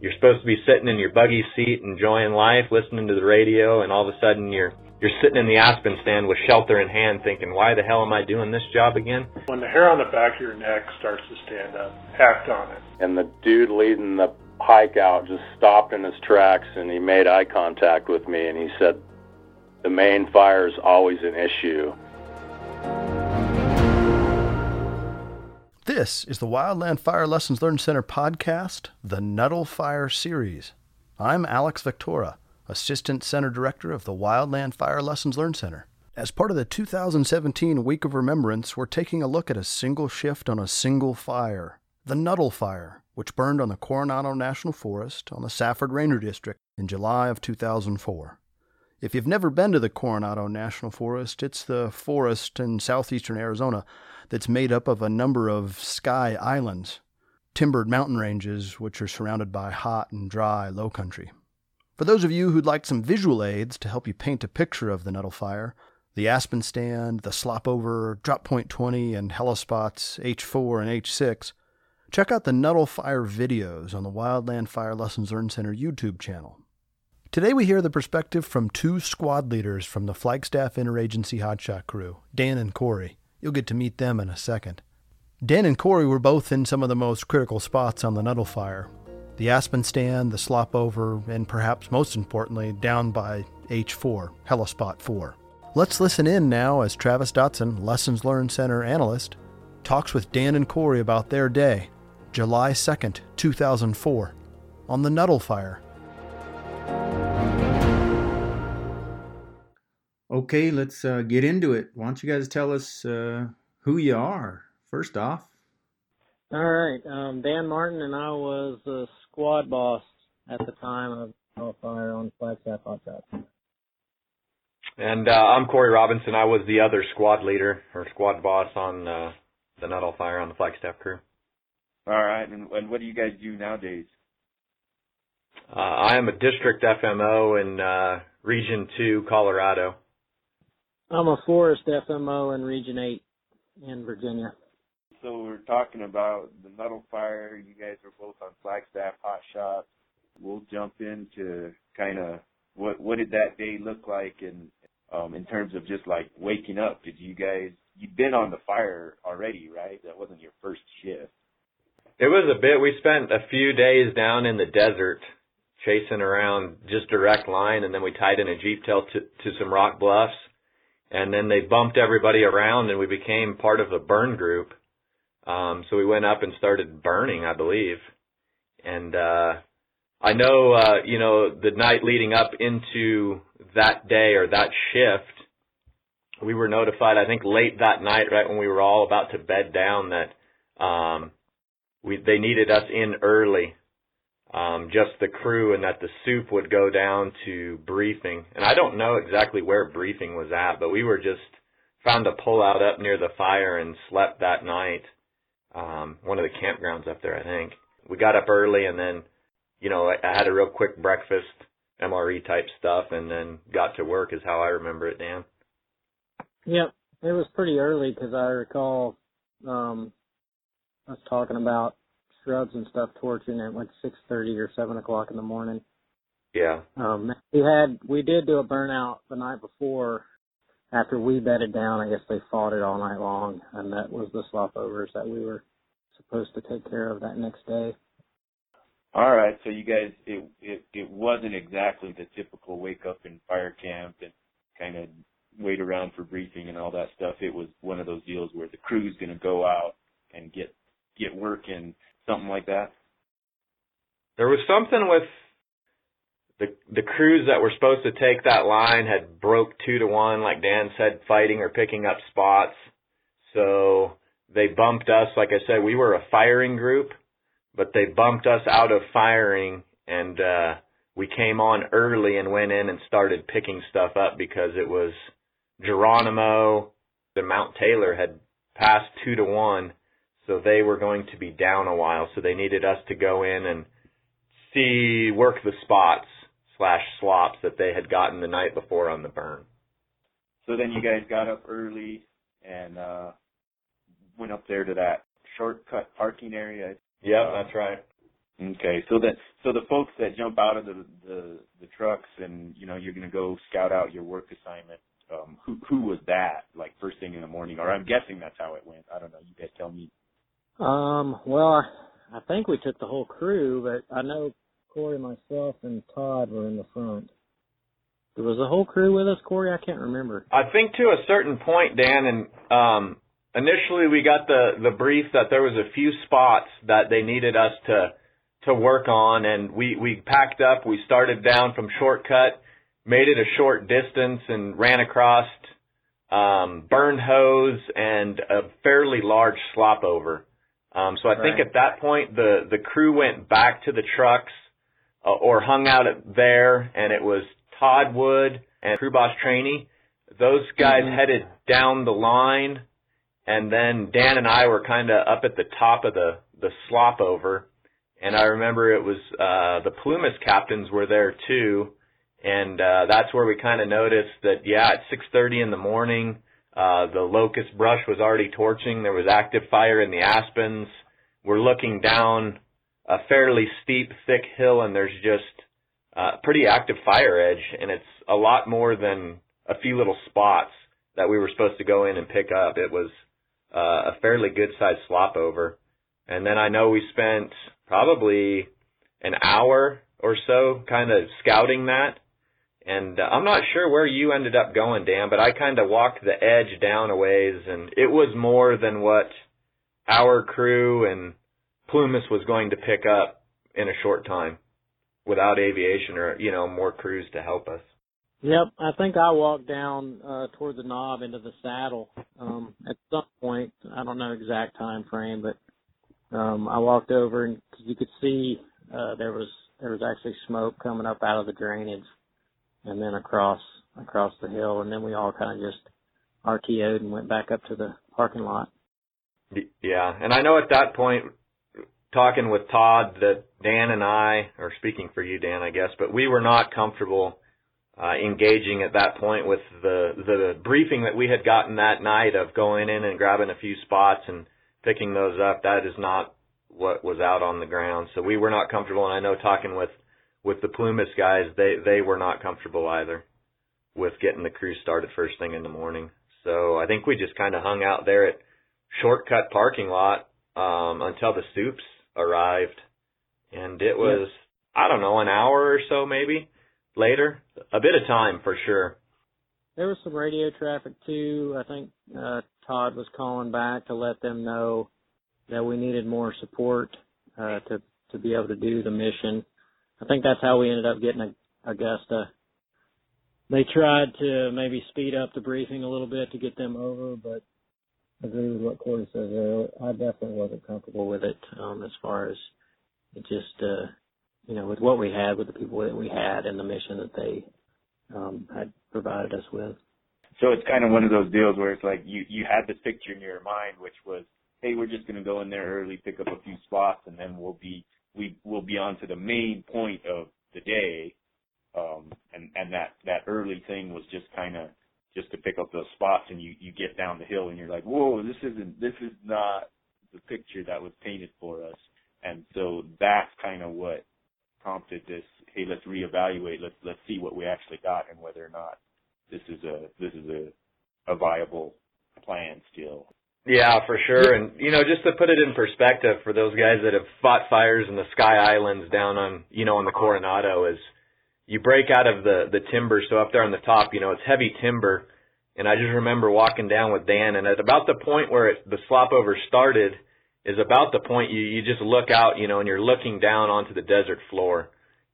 you're supposed to be sitting in your buggy seat enjoying life, listening to the radio, and all of a sudden you're you're sitting in the aspen stand with shelter in hand thinking, why the hell am I doing this job again? When the hair on the back of your neck starts to stand up, act on it. And the dude leading the hike out just stopped in his tracks and he made eye contact with me and he said, the main fire is always an issue. This is the Wildland Fire Lessons Learned Center podcast, the Nuttall Fire Series. I'm Alex Viktora, Assistant Center Director of the Wildland Fire Lessons Learned Center. As part of the 2017 Week of Remembrance, we're taking a look at a single shift on a single fire, the Nuttall Fire, which burned on the Coronado National Forest on the Safford Ranger District in July of 2004. If you've never been to the Coronado National Forest, it's the forest in southeastern Arizona that's made up of a number of sky islands, timbered mountain ranges which are surrounded by hot and dry low country. For those of you who'd like some visual aids to help you paint a picture of the Nuttall Fire, the Aspen Stand, the Slopover, Drop Point 20, and Helispots H4 and H6, check out the Nuttall Fire videos on the Wildland Fire Lessons Learned Center YouTube channel. Today we hear the perspective from two squad leaders from the Flagstaff Interagency Hotshot crew, Dan and Corey. You'll get to meet them in a second. Dan and Corey were both in some of the most critical spots on the Nuttall Fire the Aspen Stand, the Slopover, and perhaps most importantly, down by H4, Helispot 4. Let's listen in now as Travis Dotson, Lessons Learned Center analyst, talks with Dan and Corey about their day, July 2nd, 2004, on the Nuttall Fire. Okay, let's uh, get into it. Why don't you guys tell us uh, who you are first off? All right, um, Dan Martin, and I was the squad boss at the time of Nuttall Fire on Flagstaff Hot Shots. And uh, I'm Corey Robinson. I was the other squad leader or squad boss on uh, the Nuttall Fire on the Flagstaff crew. All right, and, and what do you guys do nowadays? Uh, I am a district FMO in uh, Region 2, Colorado. I'm a forest FMO in Region 8 in Virginia. So we're talking about the Nuttall Fire. You guys are both on Flagstaff Hot Shots. We'll jump into kind of what what did that day look like, and um, in terms of just like waking up. Did you guys you've been on the fire already, right? That wasn't your first shift. It was a bit. We spent a few days down in the desert chasing around just direct line, and then we tied in a jeep tail to, to some rock bluffs and then they bumped everybody around and we became part of the burn group. Um, so we went up and started burning, I believe. And, uh, I know, uh, you know, the night leading up into that day or that shift, we were notified, I think late that night, right when we were all about to bed down that, um, we, they needed us in early um, just the crew and that the soup would go down to briefing. And I don't know exactly where briefing was at, but we were just found a pullout up near the fire and slept that night. Um, one of the campgrounds up there, I think. We got up early and then, you know, I had a real quick breakfast, MRE type stuff, and then got to work is how I remember it, Dan. Yep, it was pretty early because I recall um, us talking about shrubs and stuff torching at like six thirty or seven o'clock in the morning. Yeah. Um we had we did do a burnout the night before after we bedded down, I guess they fought it all night long and that was the slopovers that we were supposed to take care of that next day. All right, so you guys it it it wasn't exactly the typical wake up in fire camp and kind of wait around for briefing and all that stuff. It was one of those deals where the crew's going to go out and get get working something like that? There was something with the the crews that were supposed to take that line had broke two to one, like Dan said, fighting or picking up spots. So they bumped us. Like I said, we were a firing group, but they bumped us out of firing, and uh, we came on early and went in and started picking stuff up because it was Geronimo The Mount Taylor had passed two to one so they were going to be down a while, so they needed us to go in and see, work the spots slash slops that they had gotten the night before on the burn. So then you guys got up early and, uh, went up there to that shortcut parking area. Yep, uh, that's right. Okay, so that so the folks that jump out of the the, the trucks and you know you're going to go scout out your work assignment. Um, who who was that? Like first thing in the morning, or I'm guessing that's how it went. I don't know. You guys tell me. Um, well, I, I think we took the whole crew, but I know Corey, myself, and Todd were in the front. There was the whole crew with us, Corey? I can't remember. I think to a certain point, Dan, and um, initially we got the the brief that there was a few spots that they needed us to to work on, and we we packed up. We started down from shortcut, made it a short distance, and ran across um, burned hose and a fairly large slop over. Um, so I Right. think at that point the the crew went back to the trucks uh, or hung out at there, and it was Todd Wood and crew boss Trainee. Those guys Mhm. headed down the line, and then Dan and I were kind of up at the top of the the slop over. And I remember it was uh, the Plumas captains were there too, and uh, that's where we kind of noticed that yeah, at 6:30 in the morning, uh, the locust brush was already torching. There was active fire in the aspens. We're looking down a fairly steep, thick hill, and there's just uh, pretty active fire edge, and it's a lot more than a few little spots that we were supposed to go in and pick up. It was uh, a fairly good sized slop over. And then I know we spent probably an hour or so kind of scouting that. And uh, I'm not sure where you ended up going, Dan, but I kind of walked the edge down a ways, and it was more than what our crew and Plumas was going to pick up in a short time without aviation or, you know, more crews to help us. Yep, I think I walked down uh toward the knob into the saddle. Um at some point, I don't know exact time frame, but um I walked over and you could see uh there was there was actually smoke coming up out of the drainage and then across across the hill and then we all kind of just RTO'd and went back up to the parking lot. Yeah, and I know at that point, talking with Todd, that Dan and I, or speaking for you, Dan, I guess, but we were not comfortable uh, engaging at that point with the the briefing that we had gotten that night of going in and grabbing a few spots and picking those up. That is not what was out on the ground, so we were not comfortable. And I know talking with with the Plumas guys, they they were not comfortable either with getting the crew started first thing in the morning. So I think we just kind of hung out there at shortcut parking lot um until the soups arrived and it was I don't know an hour or so maybe later a bit of time for sure There was some radio traffic too. I think uh Todd was calling back to let them know that we needed more support uh to to be able to do the mission. I think that's how we ended up getting Augusta. They tried to maybe speed up the briefing a little bit to get them over, but I agree with what Corey says there. I definitely wasn't comfortable with it um as far as it just uh you know, with what we had with the people that we had and the mission that they um had provided us with. So it's kind of one of those deals where it's like you you had this picture in your mind, which was, hey, we're just going to go in there early, pick up a few spots, and then we'll be we will be on to the main point of the day. Um, and and that that early thing was just kind of just to pick up those spots, and you you get down the hill, and you're like, whoa, this isn't this is not the picture that was painted for us. And so that's kind of what prompted this. Hey, let's reevaluate. Let's let's see what we actually got and whether or not this is a this is a a viable plan still. Yeah, for sure. And you know, just to put it in perspective for those guys that have fought fires in the Sky Islands down on you know on the Coronado is you break out of the the timber so up there on the top, you know, it's heavy timber. And I just remember walking down with Dan and at about the point where it, the slop over started is about the point you you just look out, you know, and you're looking down onto the desert floor.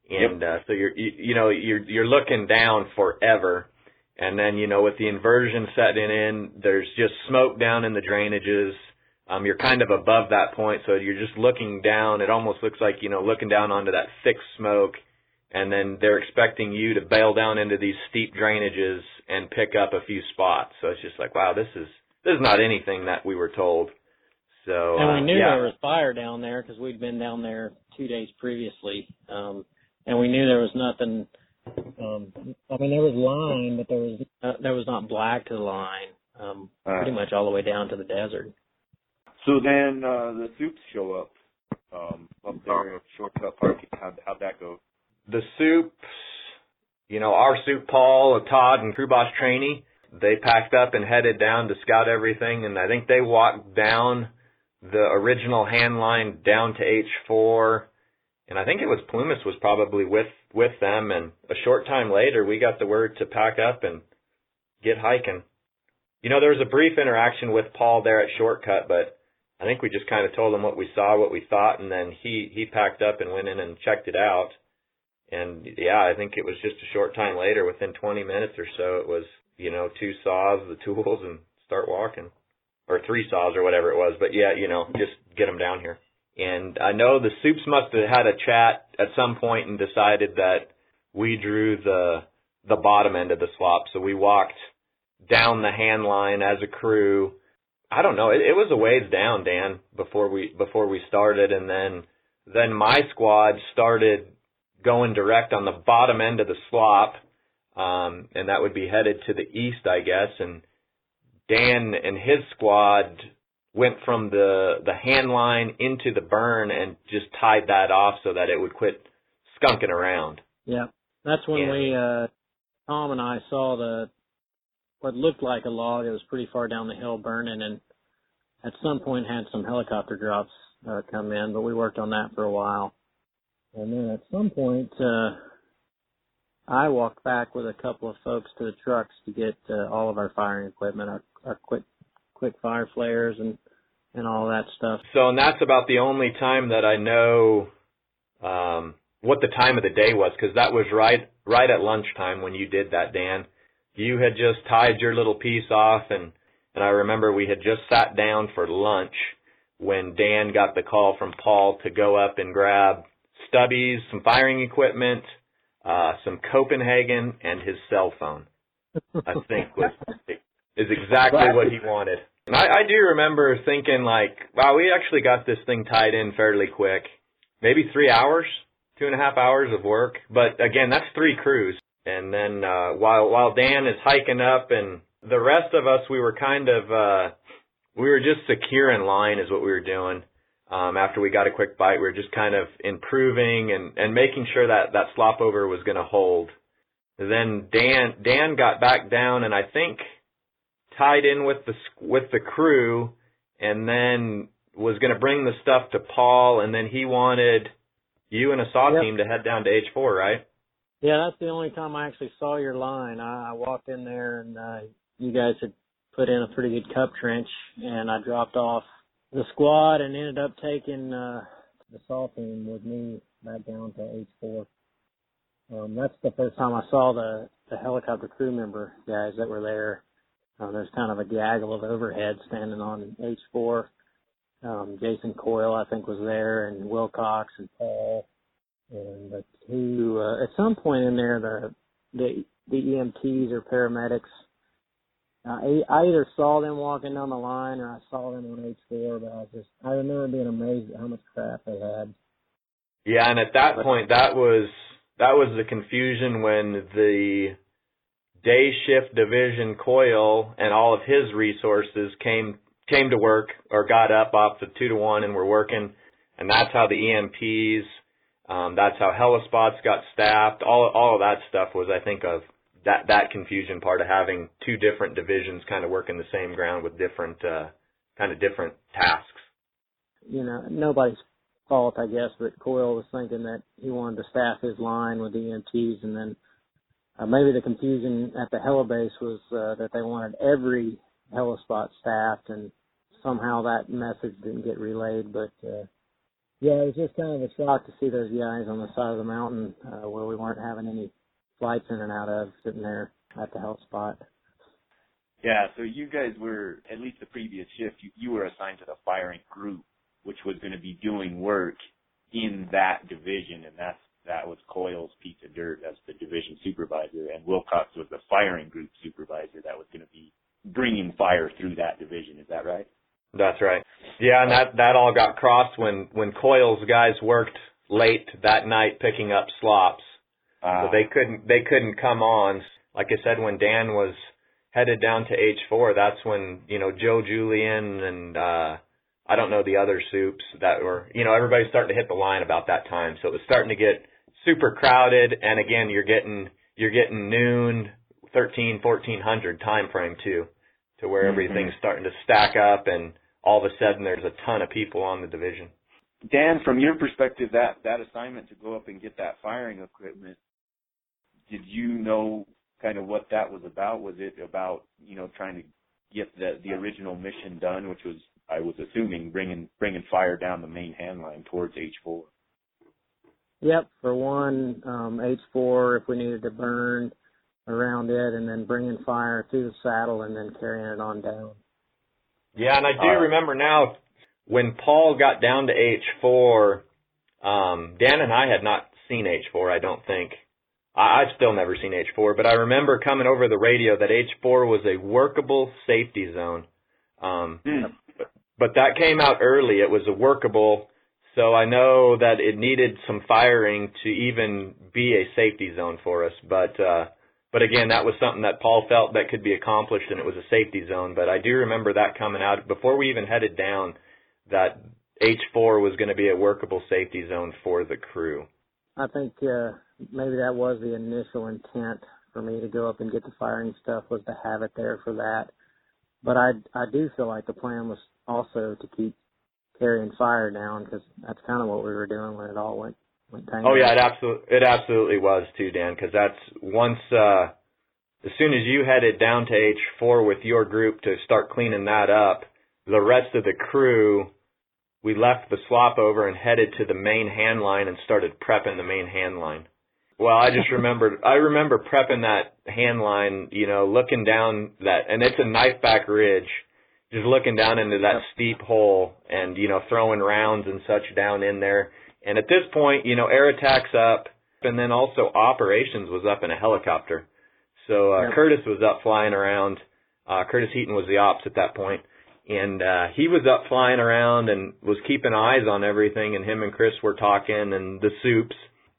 And uh so you're you, you know, you're you're looking down forever. And then, you know, with the inversion setting in, there's just smoke down in the drainages. Um, you're kind of above that point, so you're just looking down. It almost looks like, you know, looking down onto that thick smoke. And then they're expecting you to bail down into these steep drainages and pick up a few spots. So it's just like, wow, this is, this is not anything that we were told. So, and uh, we knew yeah. there was fire down there because we'd been down there two days previously, um, and we knew there was nothing. Um, I mean, there was line, but there was uh, there was not black to the line. Um, All right. pretty much all the way down to the desert. So then uh, the soups show up. um, up there at Shortcut Parking? How'd, how'd that go? The soups, you know, our soup, Paul, Todd, and crew boss trainee, they packed up and headed down to scout everything, and I think they walked down the original hand line down to H4, and I think it was Plumas was probably with with them. And a short time later, we got the word to pack up and get hiking. You know, there was a brief interaction with Paul there at Shortcut, but I think we just kind of told him what we saw, what we thought, and then he he packed up and went in and checked it out. And yeah, I think it was just a short time later, within 20 minutes or so, it was you know two saws, the tools, and start walking, or three saws or whatever it was. But yeah, you know, just get them down here. And I know the soups must have had a chat at some point and decided that we drew the the bottom end of the slop. So we walked down the hand line as a crew. I don't know. It, it was a ways down, Dan, before we before we started, and then then my squad started going direct on the bottom end of the slop, um, and that would be headed to the east, I guess. And Dan and his squad went from the the hand line into the burn and just tied that off so that it would quit skunking around. Yeah, that's when yeah. we uh Tom and I saw the what looked like a log. It was pretty far down the hill burning, and at some point had some helicopter drops uh, come in, but we worked on that for a while. And then at some point, uh, I walked back with a couple of folks to the trucks to get uh, all of our firing equipment, our, our quick quick fire flares and and all that stuff. So, and that's about the only time that I know um, what the time of the day was, because that was right right at lunchtime when you did that, Dan. You had just tied your little piece off, and and I remember we had just sat down for lunch when Dan got the call from Paul to go up and grab stubbies, some firing equipment, uh, some Copenhagen, and his cell phone. I think was is exactly what he wanted. And I, I do remember thinking like, wow, we actually got this thing tied in fairly quick. Maybe three hours, two and a half hours of work. But again, that's three crews. And then uh while while Dan is hiking up and the rest of us we were kind of uh we were just secure in line is what we were doing. Um after we got a quick bite, we were just kind of improving and and making sure that that slop over was going to hold. Then Dan Dan got back down and I think tied in with the with the crew, and then was going to bring the stuff to Paul, and then he wanted you and a saw yep. team to head down to H4, right? Yeah, that's the only time I actually saw your line. I, I walked in there, and uh, you guys had put in a pretty good cup trench, and I dropped off the squad and ended up taking uh, the saw team with me back down to H4. Um, that's the first time I saw the the helicopter crew member guys that were there uh, there's kind of a gaggle of overhead standing on H4. Um, Jason Coyle, I think, was there, and Wilcox and Paul, and the two. Uh, at some point in there, the the the EMTs or paramedics. Uh, I either saw them walking down the line or I saw them on H4, but I was just I remember being amazed at how much crap they had. Yeah, and at that point, that was that was the confusion when the day shift division Coyle and all of his resources came came to work or got up off the two to one and were working. And that's how the EMPs um that's how Helispots got staffed. All all of that stuff was I think of that that confusion part of having two different divisions kind of working the same ground with different uh kind of different tasks. You know nobody's fault I guess but Coyle was thinking that he wanted to staff his line with EMTs and then uh, maybe the confusion at the helibase was uh, that they wanted every helispot staffed, and somehow that message didn't get relayed. But uh, yeah, it was just kind of a shock to see those guys on the side of the mountain uh, where we weren't having any flights in and out of, sitting there at the helispot. Yeah, so you guys were at least the previous shift. You, you were assigned to the firing group, which was going to be doing work in that division, and that's that was Coyle's piece of dirt as the division supervisor, and Wilcox was the firing group supervisor that was going to be bringing fire through that division. Is that right? That's right. Yeah, and that that all got crossed when when Coyle's guys worked late that night picking up slops, uh, so they couldn't they couldn't come on. Like I said, when Dan was headed down to H4, that's when you know Joe Julian and uh I don't know the other soups that were, you know, everybody's starting to hit the line about that time. So it was starting to get super crowded. And again, you're getting, you're getting noon, 13, 1400 time frame too, to where mm-hmm. everything's starting to stack up and all of a sudden there's a ton of people on the division. Dan, from your perspective, that, that assignment to go up and get that firing equipment, did you know kind of what that was about? Was it about, you know, trying to get the, the original mission done, which was, I was assuming, bringing, bringing fire down the main hand line towards H4? Yep. For one, um, H4, if we needed to burn around it and then bringing fire to the saddle and then carrying it on down. Yeah, and I do uh, remember now when Paul got down to H4, um, Dan and I had not seen H4, I don't think. I, I've still never seen H4, but I remember coming over the radio that H4 was a workable safety zone. Um, mm. but, but that came out early. It was a workable, so I know that it needed some firing to even be a safety zone for us. But uh, but again, that was something that Paul felt that could be accomplished, and it was a safety zone. But I do remember that coming out before we even headed down. That H4 was going to be a workable safety zone for the crew. I think uh, maybe that was the initial intent for me to go up and get the firing stuff was to have it there for that. But I I do feel like the plan was also to keep carrying fire down because that's kind of what we were doing when it all went went tangled. Oh yeah, it absolutely it absolutely was too, Dan. Because that's once uh, as soon as you headed down to H4 with your group to start cleaning that up, the rest of the crew we left the slop over and headed to the main hand line and started prepping the main hand line. Well, I just remembered, I remember prepping that hand line, you know, looking down that, and it's a knife back ridge, just looking down into that steep hole and, you know, throwing rounds and such down in there. And at this point, you know, air attacks up and then also operations was up in a helicopter. So, uh, Curtis was up flying around. Uh, Curtis Heaton was the ops at that point and uh he was up flying around and was keeping eyes on everything and him and Chris were talking and the soups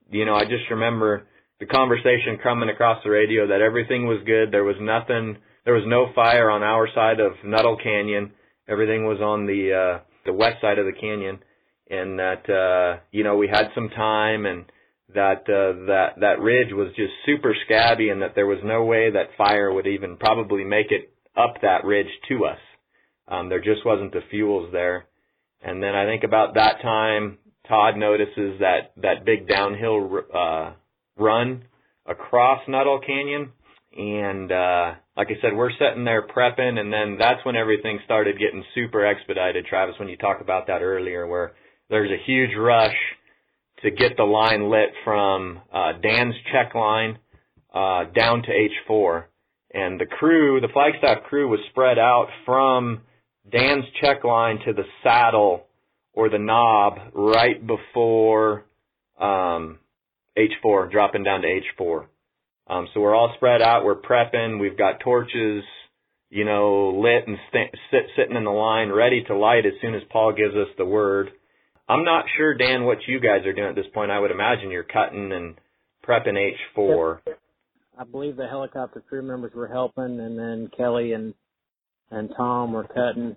you know I just remember the conversation coming across the radio that everything was good there was nothing there was no fire on our side of Nuttall Canyon. Everything was on the uh the west side of the canyon. And that uh you know we had some time and that uh that that ridge was just super scabby and that there was no way that fire would even probably make it up that ridge to us. Um, there just wasn't the fuels there. And then I think about that time, Todd notices that that big downhill uh, run across Nuttall Canyon, and uh, like I said, we're sitting there prepping, and then that's when everything started getting super expedited. Travis, when you talked about that earlier, where there's a huge rush to get the line lit from uh, Dan's check line uh, down to H4, and the crew, the Flagstaff crew, was spread out from Dan's check line to the saddle or the knob right before um, H4, dropping down to H4. Um, so we're all spread out. We're prepping. We've got torches, you know, lit and st- sit, sitting in the line, ready to light as soon as Paul gives us the word. I'm not sure, Dan, what you guys are doing at this point. I would imagine you're cutting and prepping H4. I believe the helicopter crew members were helping, and then Kelly and and Tom were cutting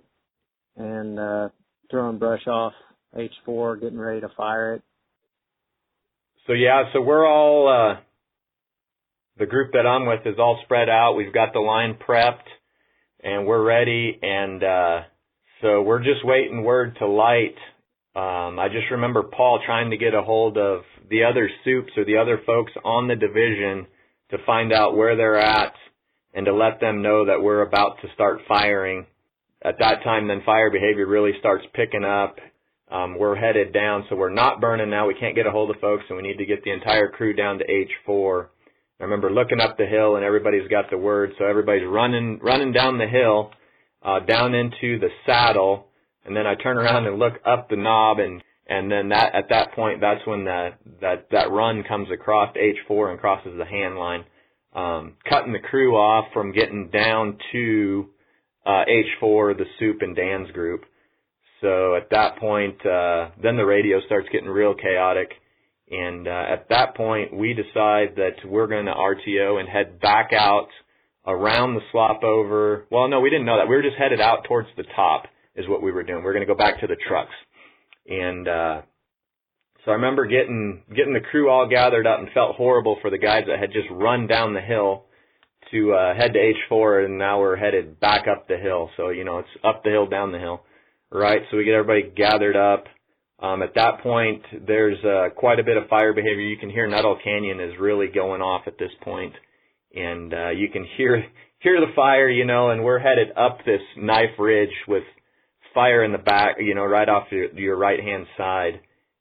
and uh, throwing brush off H4, getting ready to fire it. So yeah, so we're all uh, the group that I'm with is all spread out. We've got the line prepped and we're ready, and uh, so we're just waiting word to light. Um, I just remember Paul trying to get a hold of the other soups or the other folks on the division to find out where they're at and to let them know that we're about to start firing. At that time, then fire behavior really starts picking up. Um, we're headed down, so we're not burning now. We can't get a hold of folks, and we need to get the entire crew down to H4. I remember looking up the hill, and everybody's got the word, so everybody's running running down the hill, uh, down into the saddle, and then I turn around and look up the knob, and and then that at that point, that's when that that that run comes across H4 and crosses the hand line um, cutting the crew off from getting down to uh, H4, the Soup and Dan's group. So at that point, uh, then the radio starts getting real chaotic. And uh, at that point, we decide that we're going to RTO and head back out around the slop over. Well, no, we didn't know that. We were just headed out towards the top is what we were doing. We were going to go back to the trucks, and uh, so I remember getting getting the crew all gathered up and felt horrible for the guys that had just run down the hill to uh, head to H4, and now we're headed back up the hill. So you know it's up the hill, down the hill, right? So we get everybody gathered up. Um, at that point, there's uh, quite a bit of fire behavior. You can hear Nuttall Canyon is really going off at this point, and uh, you can hear hear the fire, you know. And we're headed up this knife ridge with fire in the back, you know, right off your, your right hand side.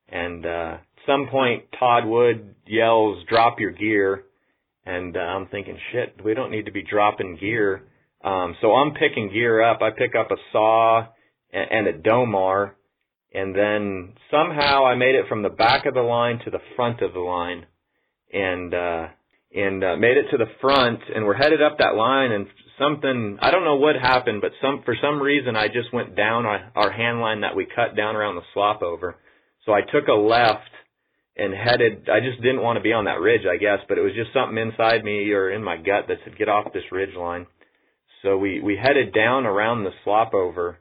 And uh, at some point, Todd Wood yells, "Drop your gear!" And uh, I'm thinking, shit, we don't need to be dropping gear. Um, so I'm picking gear up. I pick up a saw and, and a Dolmar and then somehow I made it from the back of the line to the front of the line, and uh, and uh, made it to the front, and we're headed up that line, and something I don't know what happened, but some for some reason I just went down our, our hand line that we cut down around the slop over, so I took a left and headed. I just didn't want to be on that ridge, I guess, but it was just something inside me or in my gut that said get off this ridge line. So we we headed down around the slop over,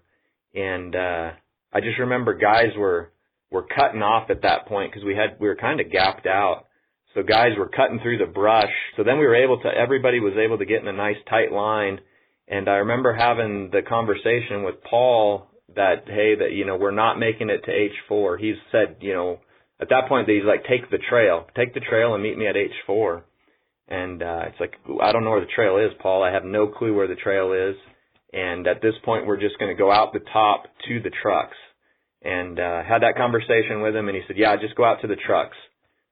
and uh, I just remember guys were were cutting off at that point because we had we were kind of gapped out. So guys were cutting through the brush. So then we were able to everybody was able to get in a nice tight line. And I remember having the conversation with Paul that hey that you know we're not making it to H4. He said you know at that point he's like take the trail, take the trail and meet me at H4. And uh, it's like I don't know where the trail is, Paul. I have no clue where the trail is. And at this point, we're just going to go out the top to the trucks and uh, had that conversation with him, and he said, "Yeah, just go out to the trucks."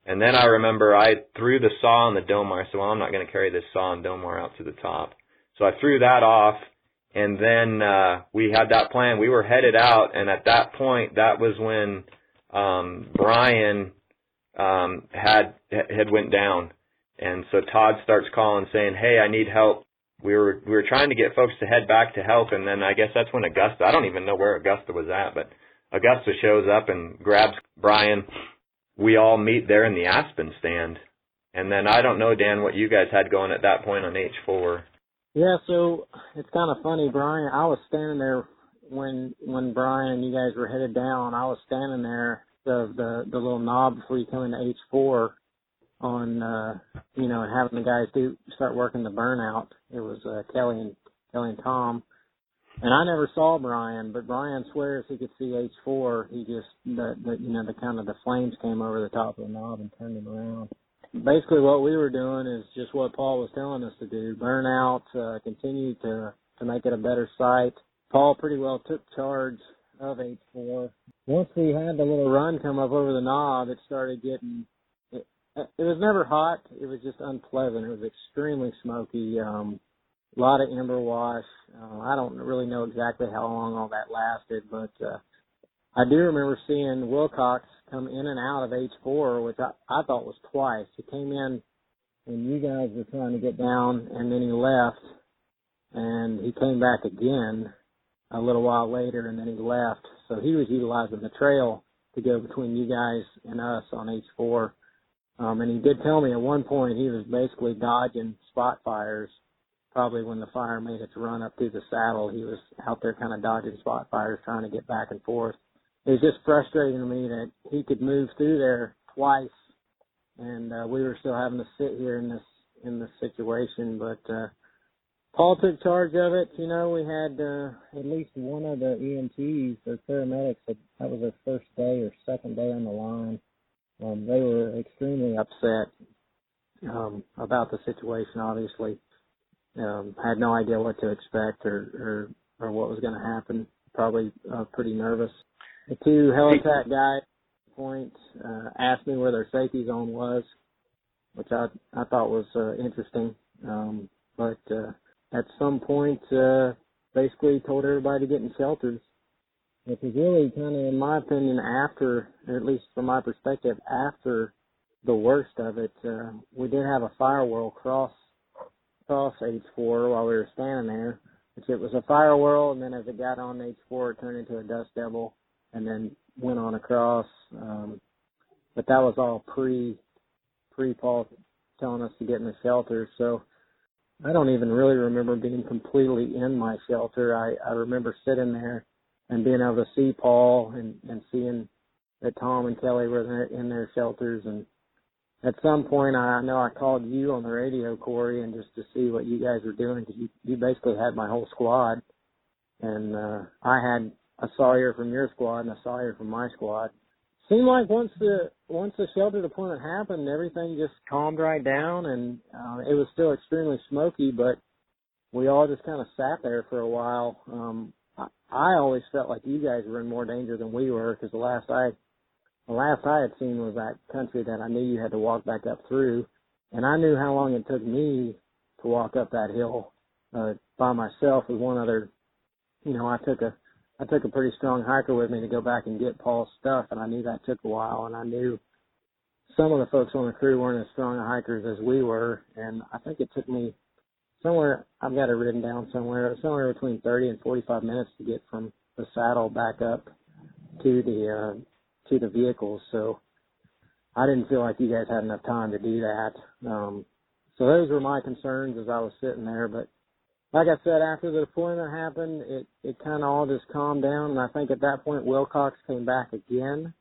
And then I remember I threw the saw on the Dolmar. I said, "Well, I'm not going to carry this saw and Dolmar out to the top." So I threw that off, and then uh, we had that plan. We were headed out, and at that point, that was when um, Brian um, had had went down, and so Todd starts calling saying, "Hey, I need help." We were we were trying to get folks to head back to help, and then I guess that's when Augusta. I don't even know where Augusta was at, but Augusta shows up and grabs Brian. We all meet there in the Aspen stand. And then I don't know, Dan, what you guys had going at that point on H4. Yeah, so it's kind of funny, Brian. I was standing there when when Brian, and you guys were headed down. I was standing there the the the little knob before you come into H4 on uh you know having the guys do start working the burnout. It was uh Kelly and Kelly and Tom and I never saw Brian, but Brian swears he could see H4. He just, the, you know, the kind of the flames came over the top of the knob and turned him around. Basically, what we were doing is just what Paul was telling us to do: burn out, uh, continue to to make it a better site. Paul pretty well took charge of H4. Once we had the little run come up over the knob, it started getting. It, it was never hot. It was just unpleasant. It was extremely smoky. Um, a lot of ember wash. Uh, I don't really know exactly how long all that lasted, but uh, I do remember seeing Wilcox come in and out of H4, which I, I thought was twice. He came in when you guys were trying to get down, and then he left, and he came back again a little while later, and then he left. So he was utilizing the trail to go between you guys and us on H4. Um, and he did tell me at one point he was basically dodging spot fires probably when the fire made its run up through the saddle, he was out there kind of dodging spot fires, trying to get back and forth. It was just frustrating to me that he could move through there twice, and uh, we were still having to sit here in this in this situation. But uh, Paul took charge of it. You know, we had uh, at least one of the EMTs or paramedics. That, that was their first day or second day on the line. Um, they were extremely upset um, about the situation, obviously um, had no idea what to expect or or, or what was going to happen. Probably uh, pretty nervous. The two helitack guys point uh, asked me where their safety zone was, which I I thought was uh, interesting. Um, but uh, at some point, uh, basically told everybody to get in shelters, which is really kind of, in my opinion, after, or at least from my perspective, after the worst of it. Uh, we did have a fire whirl cross cross H4 while we were standing there. Which it was a fire whirl, and then as it got on H4, it turned into a dust devil, and then went on across. Um, but that was all pre pre Paul telling us to get in the shelter. So I don't even really remember being completely in my shelter. I I remember sitting there and being able to see Paul and and seeing that Tom and Kelly were in their, in their shelters and at some point I know I called you on the radio, Corey, and just to see what you guys were doing because you you basically had my whole squad, and uh, I had a Sawyer from your squad and a Sawyer from my squad. Seemed like once the once the shelter deployment happened, everything just calmed right down, and uh, it was still extremely smoky, but we all just kind of sat there for a while. Um, I, I always felt like you guys were in more danger than we were because the last I the last I had seen was that country that I knew you had to walk back up through, and I knew how long it took me to walk up that hill uh, by myself with one other. You know, I took a I took a pretty strong hiker with me to go back and get Paul's stuff, and I knew that took a while, and I knew some of the folks on the crew weren't as strong hikers as we were, and I think it took me somewhere I've got it written down somewhere somewhere between 30 and 45 minutes to get from the saddle back up to the uh, to the vehicles. So I didn't feel like you guys had enough time to do that. Um, so those were my concerns as I was sitting there. But like I said, after the deployment happened, it, it kind of all just calmed down. And I think at that point, Wilcox came back again,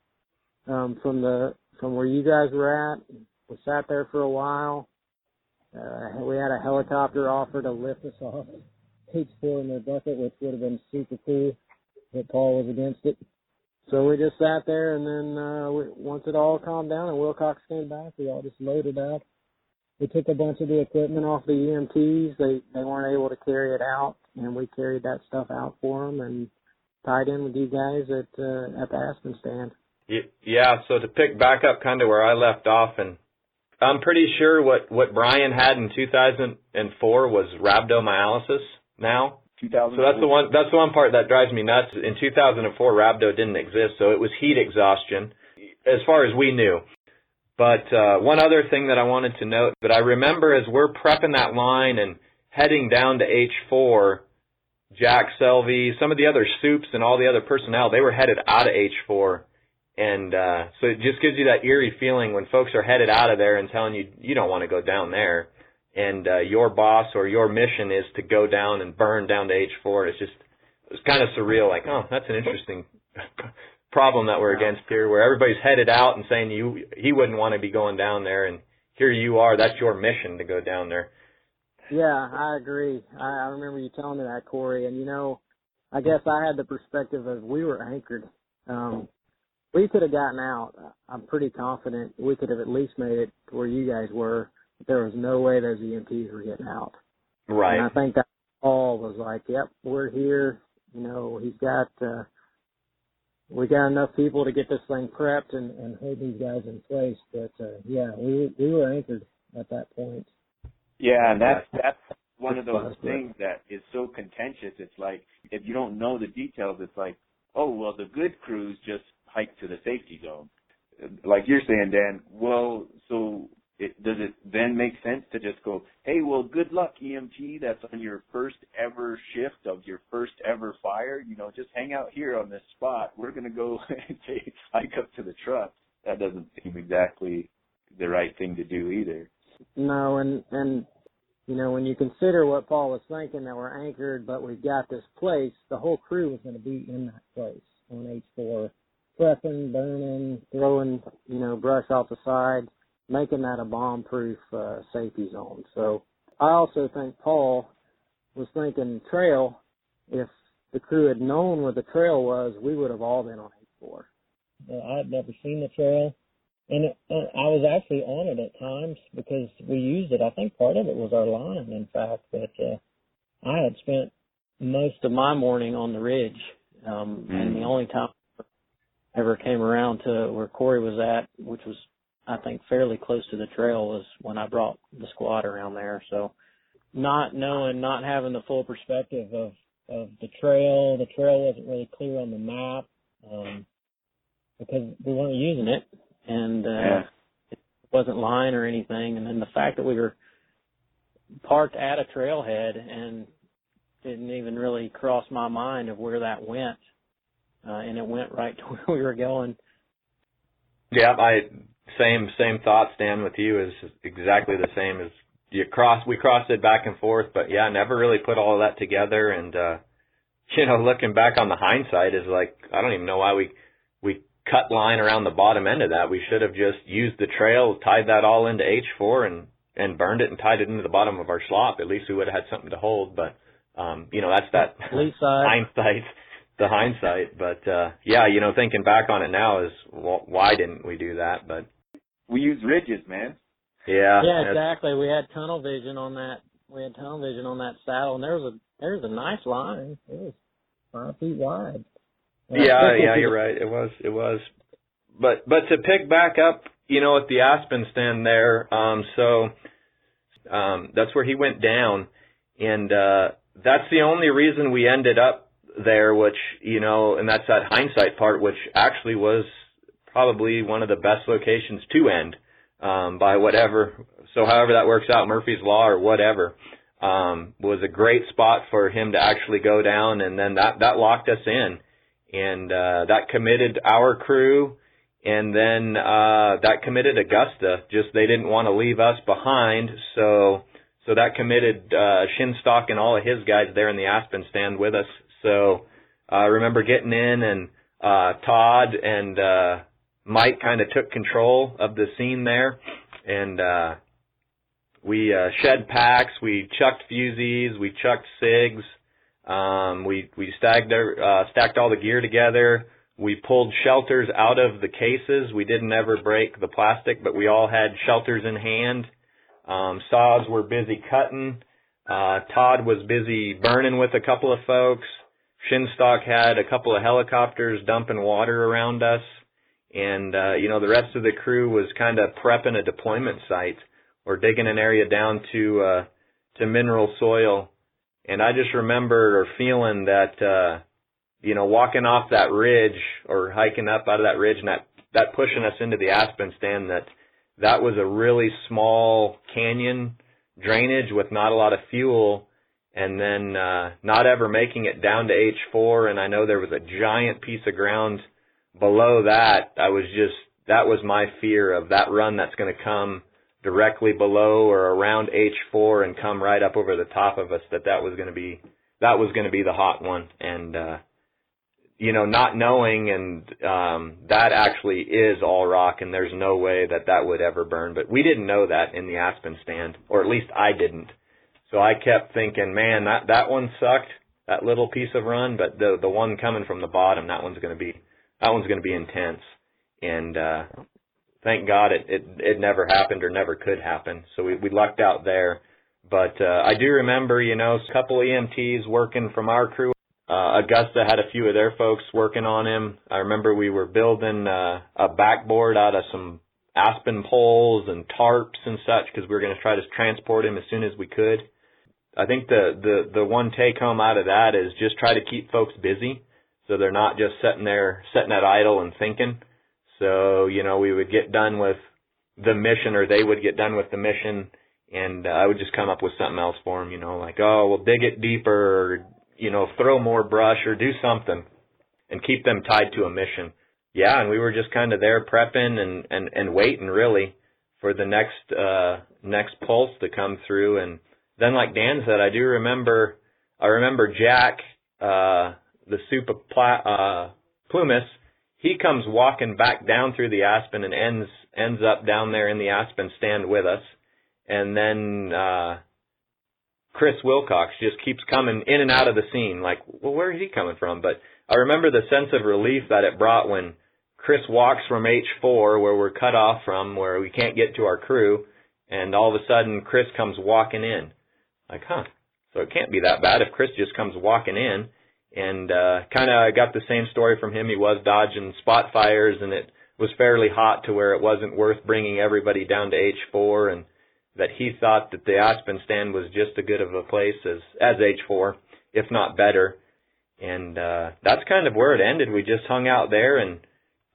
um, from the, from where you guys were at. We sat there for a while. Uh, we had a helicopter offer to lift us off H4 in their bucket, which would have been super cool, but Paul was against it. So we just sat there, and then uh, we, once it all calmed down and Wilcox came back, we all just loaded up. We took a bunch of the equipment off the EMTs. They they weren't able to carry it out, and we carried that stuff out for them and tied in with you guys at uh, at the Aspen stand. Yeah. So to pick back up kind of where I left off, and I'm pretty sure what what Brian had in 2004 was rhabdomyolysis. Now, 2000. So that's the one. That's the one part that drives me nuts. In 2004, rhabdo didn't exist, so it was heat exhaustion, as far as we knew. But uh, one other thing that I wanted to note that I remember as we're prepping that line and heading down to H4, Jack Selvey, some of the other soups and all the other personnel, they were headed out of H4. And uh, so it just gives you that eerie feeling when folks are headed out of there and telling you you don't want to go down there and uh, your boss or your mission is to go down and burn down to H4. It's just it's kind of surreal. Like, oh, that's an interesting problem that we're against here, where everybody's headed out and saying you he wouldn't want to be going down there, and here you are. That's your mission to go down there. Yeah, I agree. I, I remember you telling me that, Corey. And you know, I guess I had the perspective of we were anchored. Um, we could have gotten out. I'm pretty confident we could have at least made it where you guys were there was no way those EMTs were getting out. Right. And I think that Paul was like, "Yep, we're here." You know, he's got uh we got enough people to get this thing prepped and, and hold these guys in place. But uh, yeah, we we were anchored at that point. Yeah, and that's that's one of those things that is so contentious. It's like if you don't know the details, it's like, oh well, the good crews just hike to the safety zone. Like you're saying, Dan. Well, so it, does it then make sense to just go, hey, well, good luck, EMT. That's on your first ever shift of your first ever fire. You know, just hang out here on this spot. We're going to go take hike up to the truck. That doesn't seem exactly the right thing to do either. No, and and you know when you consider what Paul was thinking that we're anchored, but we've got this place, the whole crew was going to be in that place on H4, prepping, burning, throwing you know brush off the side making that a bomb-proof uh, safety zone. So I also think Paul was thinking trail. If the crew had known where the trail was, we would have all been on H4. Uh, I had never seen the trail, and it, uh, I was actually on it at times because we used it. I think part of it was our line, in fact. But uh, I had spent most of my morning on the ridge, um, mm. and the only time I ever came around to where Corey was at, which was I think fairly close to the trail was when I brought the squad around there. So not knowing, not having the full perspective of of the trail, the trail wasn't really clear on the map um, because we weren't using it, and uh, yeah. it wasn't line or anything. And then the fact that we were parked at a trailhead and didn't even really cross my mind of where that went, uh, and it went right to where we were going. Yeah, I same same thoughts, Dan, with you is exactly the same as you cross. We crossed it back and forth, but yeah, never really put all of that together. And uh you know, looking back on the hindsight is like I don't even know why we we cut line around the bottom end of that. We should have just used the trail, tied that all into H4 and and burned it and tied it into the bottom of our slop. At least we would have had something to hold, but um you know, that's that hindsight the hindsight, but uh yeah, you know, thinking back on it now is well, why didn't we do that? But we use ridges, man. Yeah. Yeah, exactly. We had tunnel vision on that. We had tunnel vision on that saddle, and there was a there was a nice line. It was five feet wide. Yeah, yeah, you're right. It was, it was. But but to pick back up, you know, at the Aspen stand there, um, so um, that's where he went down, and uh, that's the only reason we ended up there. Which you know, and that's that hindsight part, which actually was probably one of the best locations to end um, by whatever. So however that works out, Murphy's Law or whatever, um, was a great spot for him to actually go down, and then that that locked us in, and uh, that committed our crew, and then uh, that committed Augusta. Just they didn't want to leave us behind, so so that committed uh, Shinstock and all of his guys there in the Aspen stand with us. So uh, I remember getting in, and uh, Todd and uh, Mike kind of took control of the scene there, and uh, we uh, shed packs, we chucked fusees, we chucked sigs, um, we we stacked uh, stacked all the gear together. We pulled shelters out of the cases. We didn't ever break the plastic, but we all had shelters in hand. Um, saws were busy cutting. Uh, Todd was busy burning with a couple of folks. Shinstock had a couple of helicopters dumping water around us and uh, you know the rest of the crew was kind of prepping a deployment site or digging an area down to uh, to mineral soil. And I just remember or feeling that uh, you know walking off that ridge or hiking up out of that ridge and that that pushing us into the aspen stand that that was a really small canyon drainage with not a lot of fuel and then uh not ever making it down to H4 and I know there was a giant piece of ground below that, I was just that was my fear of that run that's going to come directly below or around H4 and come right up over the top of us. That that was going to be that was going to be the hot one, and uh, you know, not knowing and um, that actually is all rock, and there's no way that that would ever burn. But we didn't know that in the Aspen stand, or at least I didn't. So I kept thinking, man, that that one sucked, that little piece of run, but the the one coming from the bottom, that one's going to be that one's going to be intense. And uh, thank God it, it it never happened or never could happen. So we we lucked out there. But uh, I do remember, you know, a couple EMTs working from our crew. Uh, Augusta had a few of their folks working on him. I remember we were building uh, a backboard out of some aspen poles and tarps and such because we were going to try to transport him as soon as we could. I think the the the one take home out of that is just try to keep folks busy so they're not just sitting there, sitting at idle and thinking. So, you know, we would get done with the mission or they would get done with the mission and uh, I would just come up with something else for them, you know, like, oh, well, dig it deeper or, you know, throw more brush or do something and keep them tied to a mission. Yeah, and we were just kind of there prepping and, and, and waiting really for the next, uh, next pulse to come through. And then like Dan said, I do remember, I remember Jack, uh, the super uh, Plumas, he comes walking back down through the aspen and ends ends up down there in the aspen stand with us, and then uh, Chris Wilcox just keeps coming in and out of the scene. Like, well, where is he coming from? But I remember the sense of relief that it brought when Chris walks from H4, where we're cut off from, where we can't get to our crew, and all of a sudden Chris comes walking in. Like, huh? So it can't be that bad if Chris just comes walking in and uh, kind of got the same story from him. He was dodging spot fires, and it was fairly hot to where it wasn't worth bringing everybody down to H4, and that he thought that the Aspen stand was just as good of a place as as H4, if not better. And uh, that's kind of where it ended. We just hung out there, and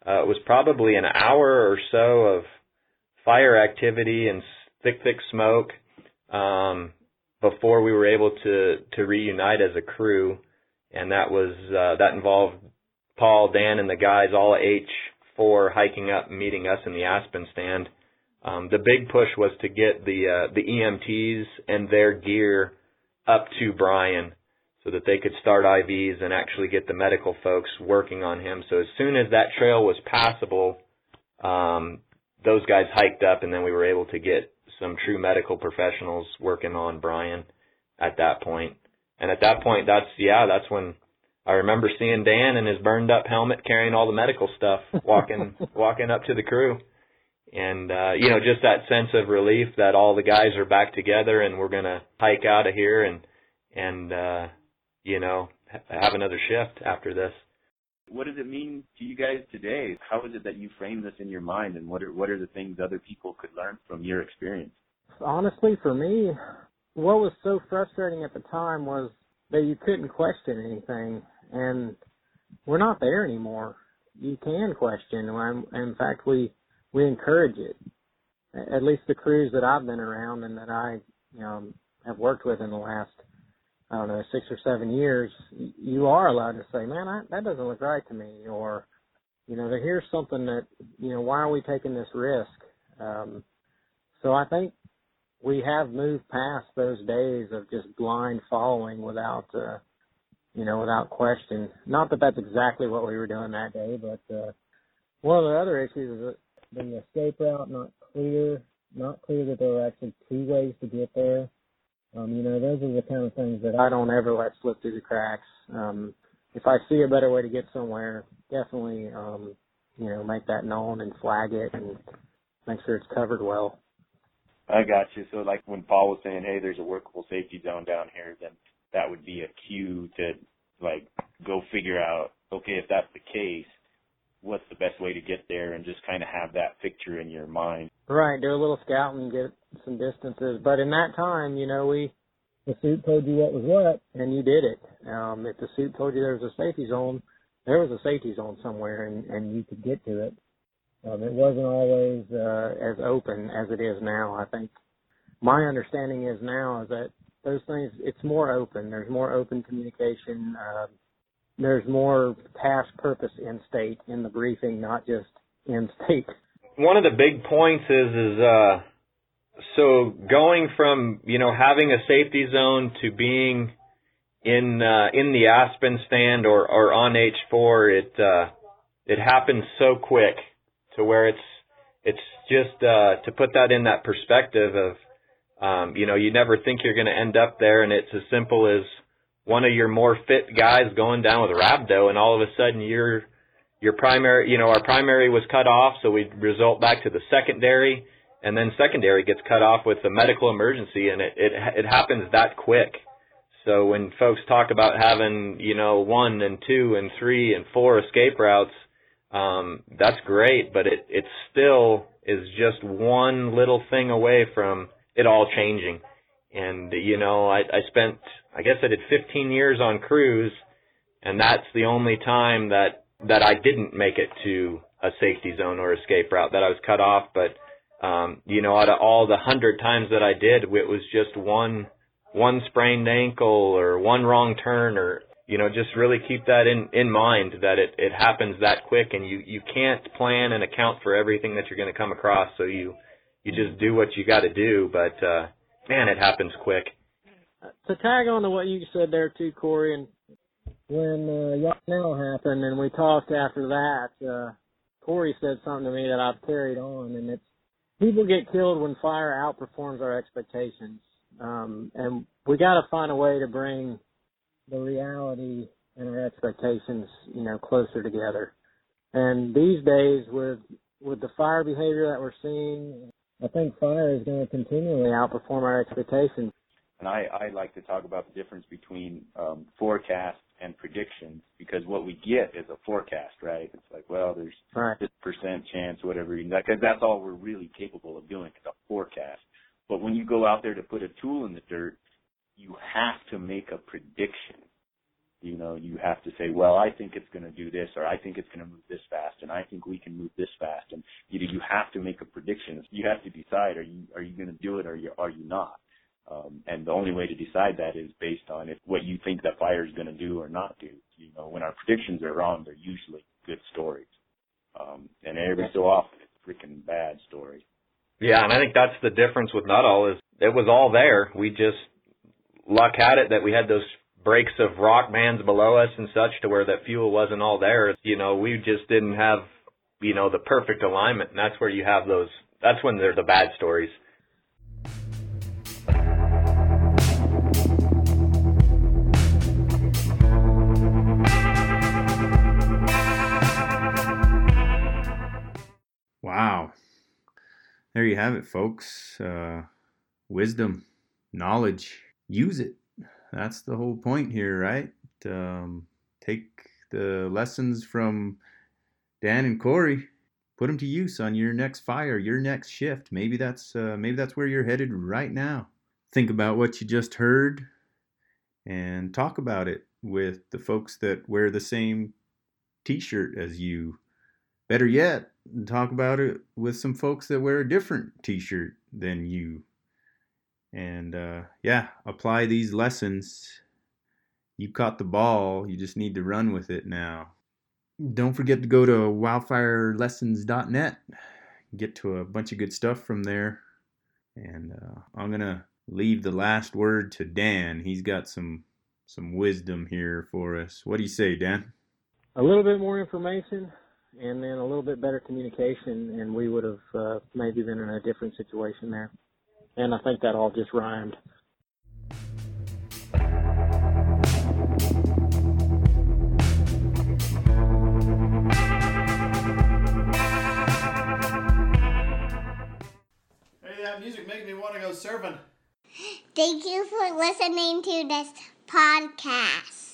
uh, it was probably an hour or so of fire activity and thick, thick smoke um, before we were able to to reunite as a crew and that was uh, that involved Paul, Dan, and the guys all at H4 hiking up meeting us in the Aspen stand. Um, the big push was to get the uh, the EMTs and their gear up to Brian so that they could start IVs and actually get the medical folks working on him. So as soon as that trail was passable, um, those guys hiked up and then we were able to get some true medical professionals working on Brian at that point. And at that point, that's, yeah, that's when I remember seeing Dan in his burned up helmet carrying all the medical stuff walking, walking up to the crew. And, uh, you know, just that sense of relief that all the guys are back together and we're going to hike out of here and, and, uh, you know, have another shift after this. What does it mean to you guys today? How is it that you frame this in your mind, and what are what are the things other people could learn from your experience? Honestly, for me, what was so frustrating at the time was that you couldn't question anything, and we're not there anymore. You can question. And in fact, we we encourage it. At least the crews that I've been around and that I, you know, have worked with in the last I don't know, six or seven years, you are allowed to say, man, I, that doesn't look right to me, or, you know, here's something that, you know, why are we taking this risk? Um, so I think we have moved past those days of just blind following without, uh, you know, without question. Not that that's exactly what we were doing that day, but, uh, one of the other issues is the escape route not clear, not clear that there were actually two ways to get there um, you know, those are the kind of things that I don't ever let slip through the cracks. Um, if I see a better way to get somewhere, definitely, um, you know, make that known and flag it and make sure it's covered well. I got you. So like when Paul was saying, hey, there's a workable safety zone down here, then that would be a cue to like go figure out, okay, if that's the case, what's the best way to get there and just kind of have that picture in your mind. Right, do a little scouting, get some distances. But in that time, you know, we the suit told you what was what, and you did it. Um, if the suit told you there was a safety zone, there was a safety zone somewhere, and and you could get to it. Um, it wasn't always uh, as open as it is now. I think my understanding is now is that those things it's more open. There's more open communication. Uh, there's more task purpose end state in the briefing, not just end state. One of the big points is is uh so going from you know having a safety zone to being in uh, in the Aspen stand or or on H4, it uh, it happens so quick to where it's it's just uh, to put that in that perspective of um, you know you never think you're going to end up there, and it's as simple as one of your more fit guys going down with rhabdo, and all of a sudden you're your primary, you know, our primary was cut off, so we result back to the secondary, and then secondary gets cut off with a medical emergency, and it it it happens that quick. So when folks talk about having, you know, one and two and three and four escape routes, um, that's great, but it it still is just one little thing away from it all changing. And you know, I, I spent, I guess I did 15 years on crews, and that's the only time that that I didn't make it to a safety zone or escape route that I was cut off. But um, you know, out of all the hundred times that I did, it was just one one sprained ankle or one wrong turn or you know just really keep that in in mind that it it happens that quick and you you can't plan and account for everything that you're going to come across. So you you just do what you got to do. But uh man, it happens quick. To tag on to what you said there too, Corey, and when uh, Yarnell happened and we talked after that, uh, Corey said something to me that I've carried on, and it's people get killed when fire outperforms our expectations, um, and we got to find a way to bring the reality and our expectations, you know, closer together. And these days, with with the fire behavior that we're seeing I think fire is going to continually outperform our expectations. And I, I like to talk about the difference between um, forecast and predictions because what we get is a forecast, right? It's like, well, there's right. this percent chance, whatever. Because that's all we're really capable of doing is a forecast. But when you go out there to put a tool in the dirt, you have to make a prediction. You know, you have to say, well, I think it's going to do this, or I think it's going to move this fast, and I think we can move this fast. And you know, you have to make a prediction. You have to decide: are you are you going to do it, or are you are you not? Um, and the only way to decide that is based on if what you think that fire is going to do or not do. You know, when our predictions are wrong, they're usually good stories. Um, and every so often, it's freaking bad stories. Yeah, and I think that's the difference with Nuttall is it was all there. We just luck had it that we had those breaks of rock bands below us and such to where that fuel wasn't all there. You know, we just didn't have, you know, the perfect alignment and that's where you have those, that's when they're the bad stories. Wow. There you have it, folks. Uh, wisdom, knowledge, use it. That's the whole point here, right? Um, take the lessons from Dan and Corey, put them to use on your next fire, your next shift. Maybe that's uh, maybe that's where you're headed right now. Think about what you just heard, and talk about it with the folks that wear the same T-shirt as you. Better yet, talk about it with some folks that wear a different T-shirt than you and uh, yeah, apply these lessons. You caught the ball, you just need to run with it now. Don't forget to go to wildfirelessons.net, get to a bunch of good stuff from there. And uh, I'm going to leave the last word to Dan. He's got some some wisdom here for us. What do you say, Dan? A little bit more information and then a little bit better communication, and we would have uh, maybe been in a different situation there. And I think that all just rhymed. Hey, that music makes me want to go surfing. Thank you for listening to this podcast.